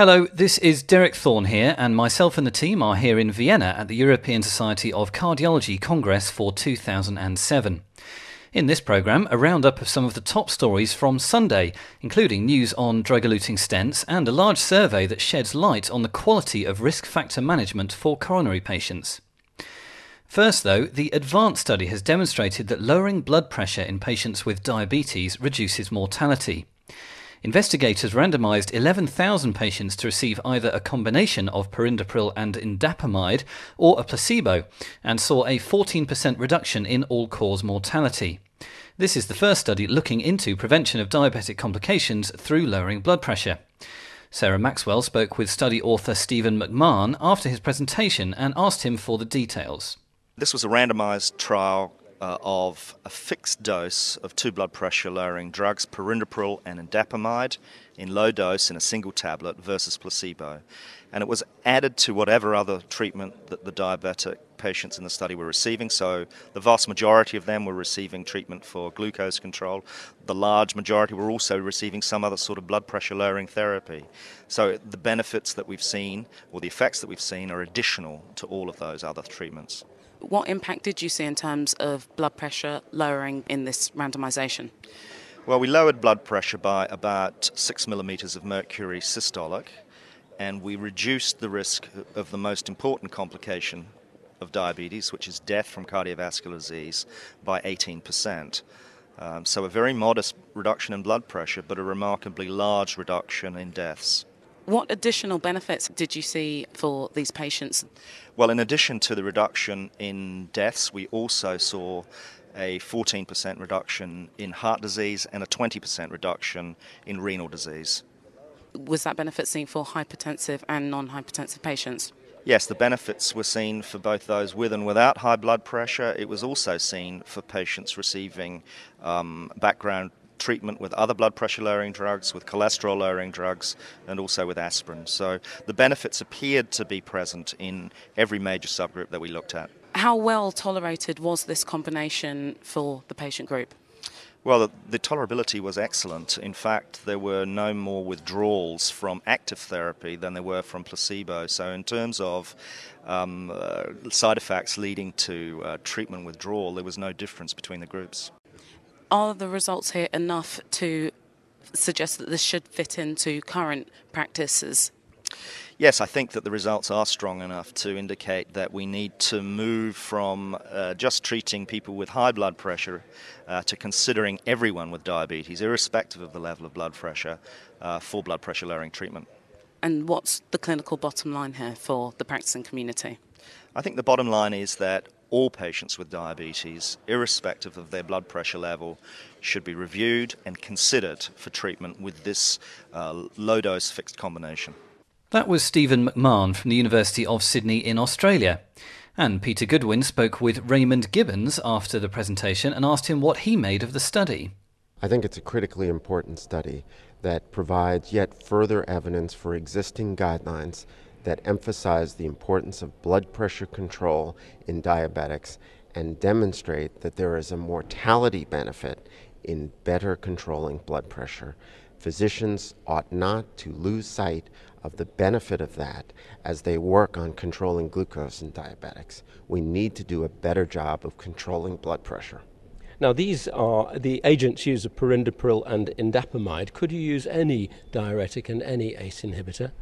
Hello, this is Derek Thorne here, and myself and the team are here in Vienna at the European Society of Cardiology Congress for 2007. In this programme, a roundup of some of the top stories from Sunday, including news on drug eluting stents and a large survey that sheds light on the quality of risk factor management for coronary patients. First, though, the ADVANCE study has demonstrated that lowering blood pressure in patients with diabetes reduces mortality. Investigators randomized 11,000 patients to receive either a combination of perindopril and indapamide or a placebo and saw a 14% reduction in all cause mortality. This is the first study looking into prevention of diabetic complications through lowering blood pressure. Sarah Maxwell spoke with study author Stephen McMahon after his presentation and asked him for the details. This was a randomized trial uh, of a fixed dose of two blood pressure lowering drugs, perindopril and indapamide, in low dose in a single tablet versus placebo. And it was added to whatever other treatment that the diabetic patients in the study were receiving. So the vast majority of them were receiving treatment for glucose control. The large majority were also receiving some other sort of blood pressure lowering therapy. So the benefits that we've seen, or the effects that we've seen, are additional to all of those other treatments. What impact did you see in terms of blood pressure lowering in this randomization? Well, we lowered blood pressure by about six millimeters of mercury systolic, and we reduced the risk of the most important complication of diabetes, which is death from cardiovascular disease, by 18%. Um, so, a very modest reduction in blood pressure, but a remarkably large reduction in deaths. What additional benefits did you see for these patients? Well, in addition to the reduction in deaths, we also saw a 14% reduction in heart disease and a 20% reduction in renal disease. Was that benefit seen for hypertensive and non hypertensive patients? Yes, the benefits were seen for both those with and without high blood pressure. It was also seen for patients receiving um, background treatment with other blood pressure lowering drugs, with cholesterol lowering drugs, and also with aspirin. So the benefits appeared to be present in every major subgroup that we looked at. How well tolerated was this combination for the patient group? Well, the, the, tolerability was excellent. In fact, there were no more withdrawals from active therapy than there were from placebo. So, in terms of um, uh, side effects leading to uh, treatment withdrawal, there was no difference between the groups are the results here enough to suggest that this should fit into current practices? Yes, I think that the results are strong enough to indicate that we need to move from uh, just treating people with high blood pressure uh, to considering everyone with diabetes, irrespective of the level of blood pressure, uh, for blood pressure lowering treatment. And what's the clinical bottom line here for the practicing community? I think the bottom line is that all patients with diabetes, irrespective of their blood pressure level, should be reviewed and considered for treatment with this uh, low dose fixed combination. That was Stephen McMahon from the University of Sydney in Australia. And Peter Goodwin spoke with Raymond Gibbons after the presentation and asked him what he made of the study. I think it's a critically important study that provides yet further evidence for existing guidelines that emphasize the importance of blood pressure control in diabetics and demonstrate that there is a mortality benefit in better controlling blood pressure. Physicians ought not to lose sight of the benefit of that as they work on controlling glucose in diabetics. We need to do a better job of controlling blood pressure. Now, these are the agents used of perindopril and indapamide. Could you use any diuretic and any ACE inhibitor?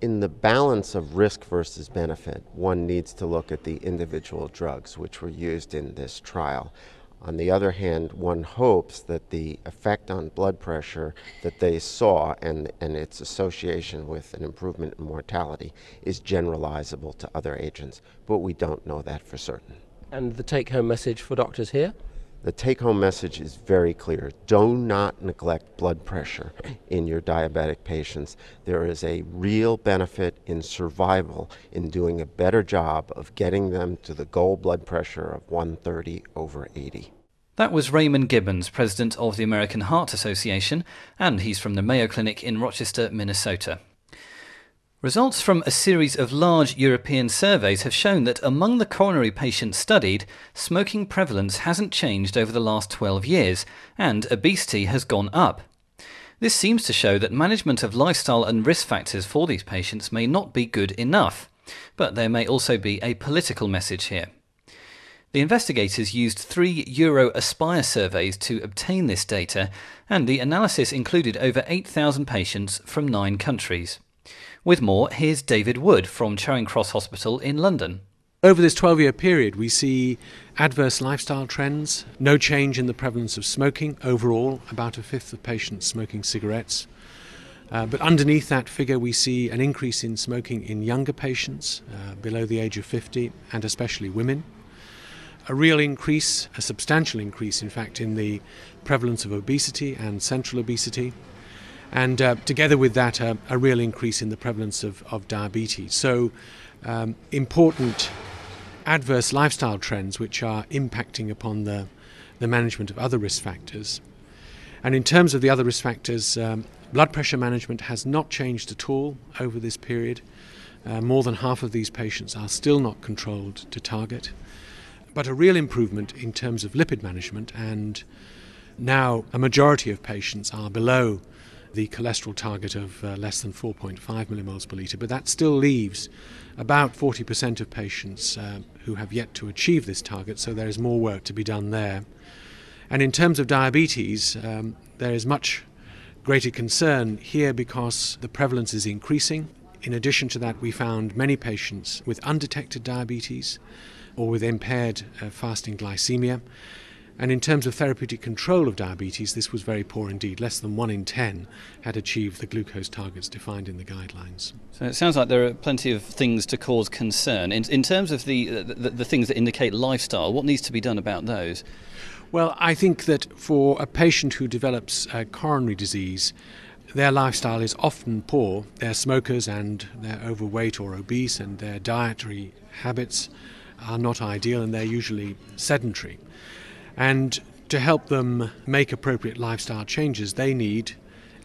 In the balance of risk versus benefit, one needs to look at the individual drugs which were used in this trial. On the other hand, one hopes that the effect on blood pressure that they saw and, and its association with an improvement in mortality is generalizable to other agents, but we don't know that for certain. And the take home message for doctors here? The take home message is very clear. Do not neglect blood pressure in your diabetic patients. There is a real benefit in survival in doing a better job of getting them to the goal blood pressure of 130 over 80. That was Raymond Gibbons, president of the American Heart Association, and he's from the Mayo Clinic in Rochester, Minnesota. Results from a series of large European surveys have shown that among the coronary patients studied, smoking prevalence hasn't changed over the last 12 years, and obesity has gone up. This seems to show that management of lifestyle and risk factors for these patients may not be good enough, but there may also be a political message here. The investigators used three Euro Aspire surveys to obtain this data, and the analysis included over 8,000 patients from nine countries. With more, here's David Wood from Charing Cross Hospital in London. Over this 12 year period, we see adverse lifestyle trends, no change in the prevalence of smoking overall, about a fifth of patients smoking cigarettes. Uh, but underneath that figure, we see an increase in smoking in younger patients uh, below the age of 50, and especially women. A real increase, a substantial increase, in fact, in the prevalence of obesity and central obesity. And uh, together with that, uh, a real increase in the prevalence of, of diabetes. So, um, important adverse lifestyle trends which are impacting upon the, the management of other risk factors. And in terms of the other risk factors, um, blood pressure management has not changed at all over this period. Uh, more than half of these patients are still not controlled to target. But a real improvement in terms of lipid management, and now a majority of patients are below the cholesterol target of uh, less than 4.5 millimoles per litre, but that still leaves about 40% of patients uh, who have yet to achieve this target, so there is more work to be done there. And in terms of diabetes, um, there is much greater concern here because the prevalence is increasing. In addition to that, we found many patients with undetected diabetes or with impaired uh, fasting glycemia. And in terms of therapeutic control of diabetes, this was very poor indeed. Less than one in ten had achieved the glucose targets defined in the guidelines. So it sounds like there are plenty of things to cause concern. In, in terms of the, the, the things that indicate lifestyle, what needs to be done about those? Well, I think that for a patient who develops uh, coronary disease, their lifestyle is often poor. They're smokers and they're overweight or obese, and their dietary habits are not ideal and they're usually sedentary. And to help them make appropriate lifestyle changes, they need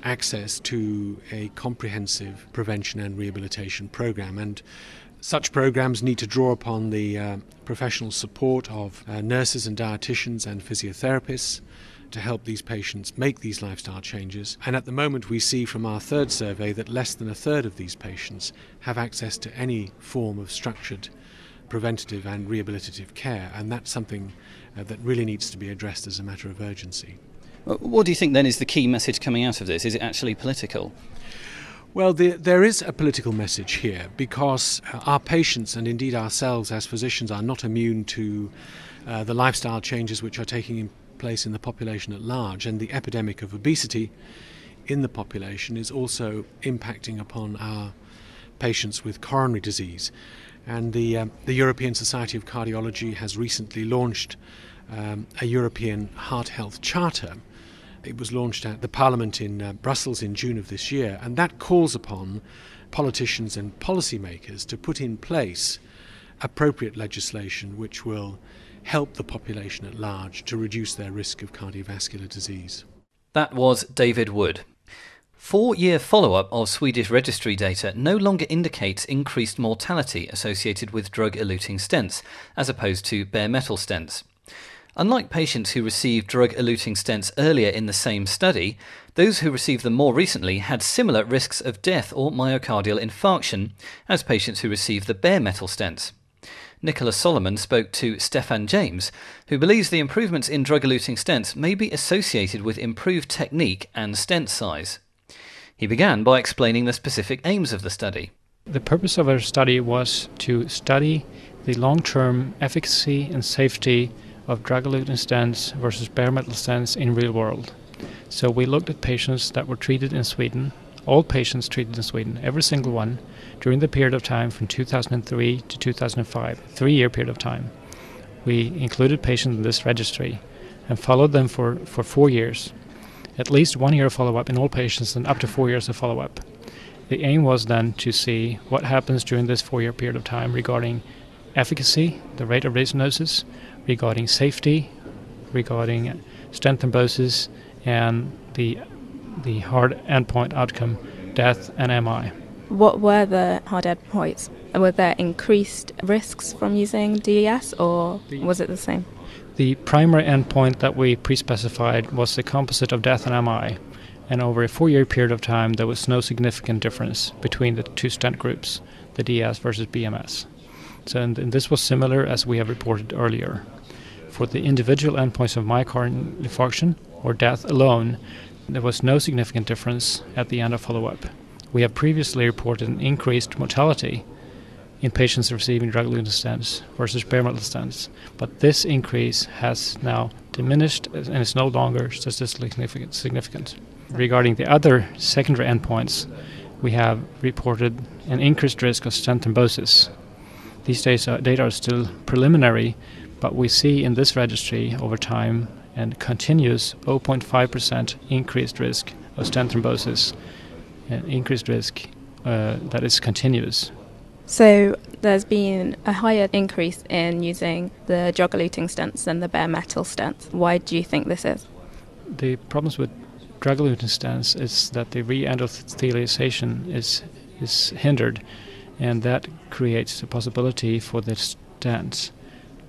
access to a comprehensive prevention and rehabilitation program. And such programs need to draw upon the uh, professional support of uh, nurses and dietitians and physiotherapists to help these patients make these lifestyle changes. And at the moment, we see from our third survey that less than a third of these patients have access to any form of structured preventative and rehabilitative care, and that's something uh, that really needs to be addressed as a matter of urgency. What do you think then is the key message coming out of this? Is it actually political? Well, the, there is a political message here because uh, our patients and indeed ourselves as physicians are not immune to uh, the lifestyle changes which are taking place in the population at large, and the epidemic of obesity in the population is also impacting upon our patients with coronary disease. And the, um, the European Society of Cardiology has recently launched um, a European Heart Health Charter. It was launched at the Parliament in uh, Brussels in June of this year, and that calls upon politicians and policymakers to put in place appropriate legislation which will help the population at large to reduce their risk of cardiovascular disease. That was David Wood. Four year follow up of Swedish registry data no longer indicates increased mortality associated with drug eluting stents, as opposed to bare metal stents. Unlike patients who received drug eluting stents earlier in the same study, those who received them more recently had similar risks of death or myocardial infarction as patients who received the bare metal stents. Nicholas Solomon spoke to Stefan James, who believes the improvements in drug eluting stents may be associated with improved technique and stent size. He began by explaining the specific aims of the study. The purpose of our study was to study the long term efficacy and safety of drug eluting stents versus bare metal stents in real world. So we looked at patients that were treated in Sweden, all patients treated in Sweden, every single one, during the period of time from 2003 to 2005, three year period of time. We included patients in this registry and followed them for, for four years at least one year of follow up in all patients and up to four years of follow up. The aim was then to see what happens during this four year period of time regarding efficacy, the rate of restenosis, regarding safety, regarding stent thrombosis, and the, the hard endpoint outcome, death and MI. What were the hard endpoints? Were there increased risks from using DES or was it the same? The primary endpoint that we pre specified was the composite of death and MI, and over a four year period of time, there was no significant difference between the two stent groups, the DS versus BMS. So, and, and this was similar as we have reported earlier. For the individual endpoints of myocardial infarction or death alone, there was no significant difference at the end of follow up. We have previously reported an increased mortality in patients receiving drug-eluting stents versus bare metal stents, but this increase has now diminished and is no longer statistically significant. Regarding the other secondary endpoints, we have reported an increased risk of stent thrombosis. These data are still preliminary, but we see in this registry over time and continuous 0.5% increased risk of stent thrombosis, an increased risk uh, that is continuous. So there's been a higher increase in using the drug-eluting stents than the bare metal stents. Why do you think this is? The problems with drug-eluting stents is that the re-endothelialization is is hindered, and that creates the possibility for the stents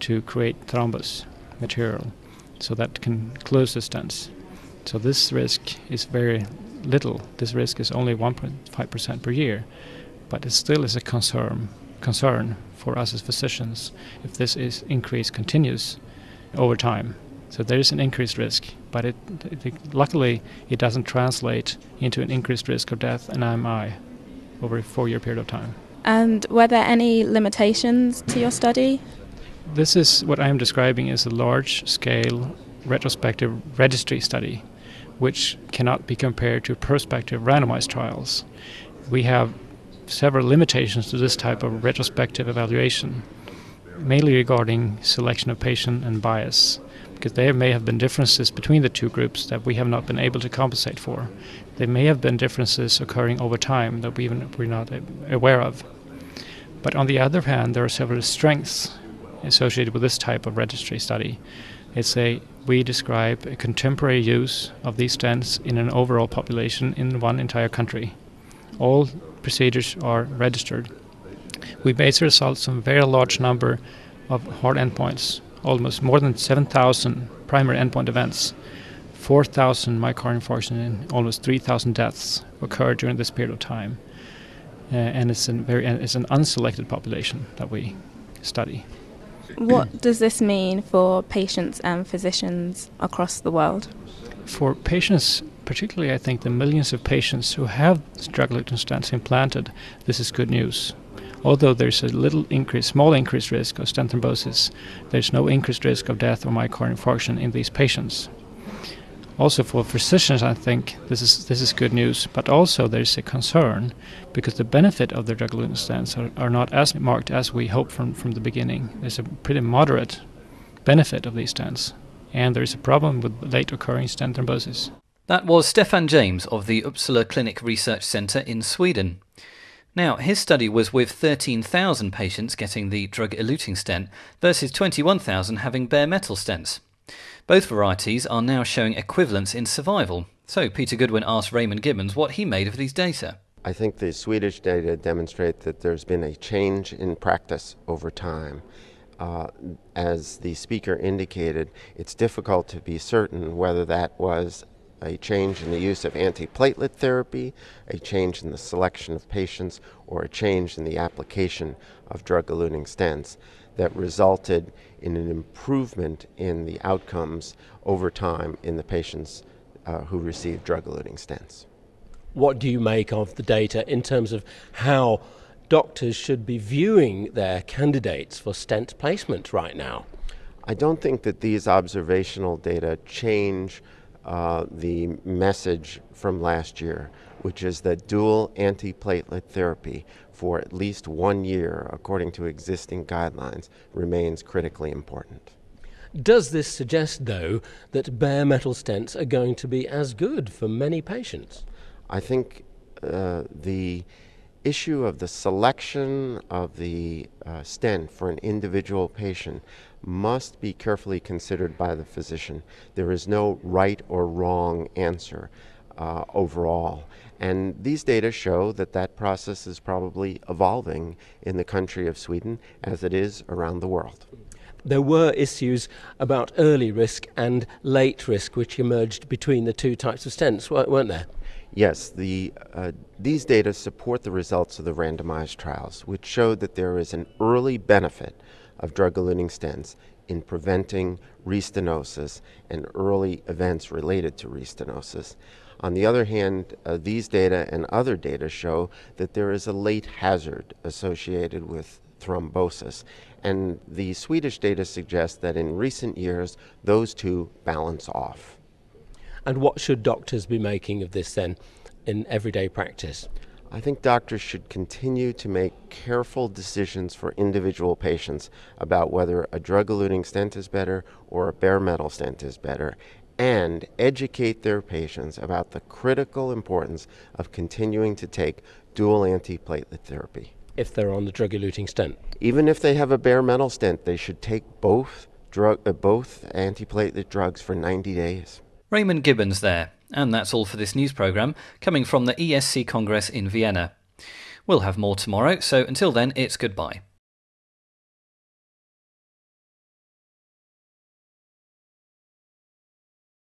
to create thrombus material, so that can close the stents. So this risk is very little. This risk is only 1.5% per year, but it still is a concern concern for us as physicians if this is increase continues over time. So there is an increased risk, but it, it, luckily it doesn't translate into an increased risk of death and MI over a four-year period of time. And were there any limitations to your study? This is what I am describing as a large-scale retrospective registry study, which cannot be compared to prospective randomized trials. We have several limitations to this type of retrospective evaluation, mainly regarding selection of patient and bias, because there may have been differences between the two groups that we have not been able to compensate for. There may have been differences occurring over time that we even we're not aware of. But on the other hand, there are several strengths associated with this type of registry study. It's a we describe a contemporary use of these stents in an overall population in one entire country. All procedures are registered. We base the results on a very large number of hard endpoints, almost more than 7,000 primary endpoint events. 4,000 myocardial infarction and almost 3,000 deaths occurred during this period of time. Uh, and it's, very, it's an unselected population that we study. What does this mean for patients and physicians across the world? For patients particularly I think the millions of patients who have drug-eluting stents implanted, this is good news. Although there's a little increase, small increased risk of stent thrombosis, there's no increased risk of death or myocardial infarction in these patients. Also for physicians, I think this is this is good news. But also there's a concern because the benefit of the drug-eluting stents are, are not as marked as we hoped from from the beginning. There's a pretty moderate benefit of these stents, and there is a problem with late occurring stent thrombosis. That was Stefan James of the Uppsala Clinic Research Centre in Sweden. Now, his study was with 13,000 patients getting the drug eluting stent versus 21,000 having bare metal stents. Both varieties are now showing equivalence in survival. So, Peter Goodwin asked Raymond Gibbons what he made of these data. I think the Swedish data demonstrate that there's been a change in practice over time. Uh, as the speaker indicated, it's difficult to be certain whether that was a change in the use of antiplatelet therapy, a change in the selection of patients, or a change in the application of drug eluting stents that resulted in an improvement in the outcomes over time in the patients uh, who received drug eluting stents. What do you make of the data in terms of how doctors should be viewing their candidates for stent placement right now? I don't think that these observational data change uh, the message from last year, which is that dual antiplatelet therapy for at least one year, according to existing guidelines, remains critically important. Does this suggest, though, that bare metal stents are going to be as good for many patients? I think uh, the issue of the selection of the uh, stent for an individual patient must be carefully considered by the physician. There is no right or wrong answer uh, overall. And these data show that that process is probably evolving in the country of Sweden as it is around the world. there were issues about early risk and late risk, which emerged between the two types of stents, weren't there? Yes, the, uh, these data support the results of the randomized trials, which showed that there is an early benefit of drug eluting stents in preventing restenosis and early events related to restenosis. On the other hand, uh, these data and other data show that there is a late hazard associated with thrombosis. And the Swedish data suggests that in recent years, those two balance off. And what should doctors be making of this then in everyday practice? I think doctors should continue to make careful decisions for individual patients about whether a drug eluting stent is better or a bare metal stent is better, and educate their patients about the critical importance of continuing to take dual antiplatelet therapy. If they're on the drug eluting stent? Even if they have a bare metal stent, they should take both, drug, uh, both antiplatelet drugs for 90 days. Raymond Gibbons there. And that's all for this news programme, coming from the ESC Congress in Vienna. We'll have more tomorrow, so until then, it's goodbye.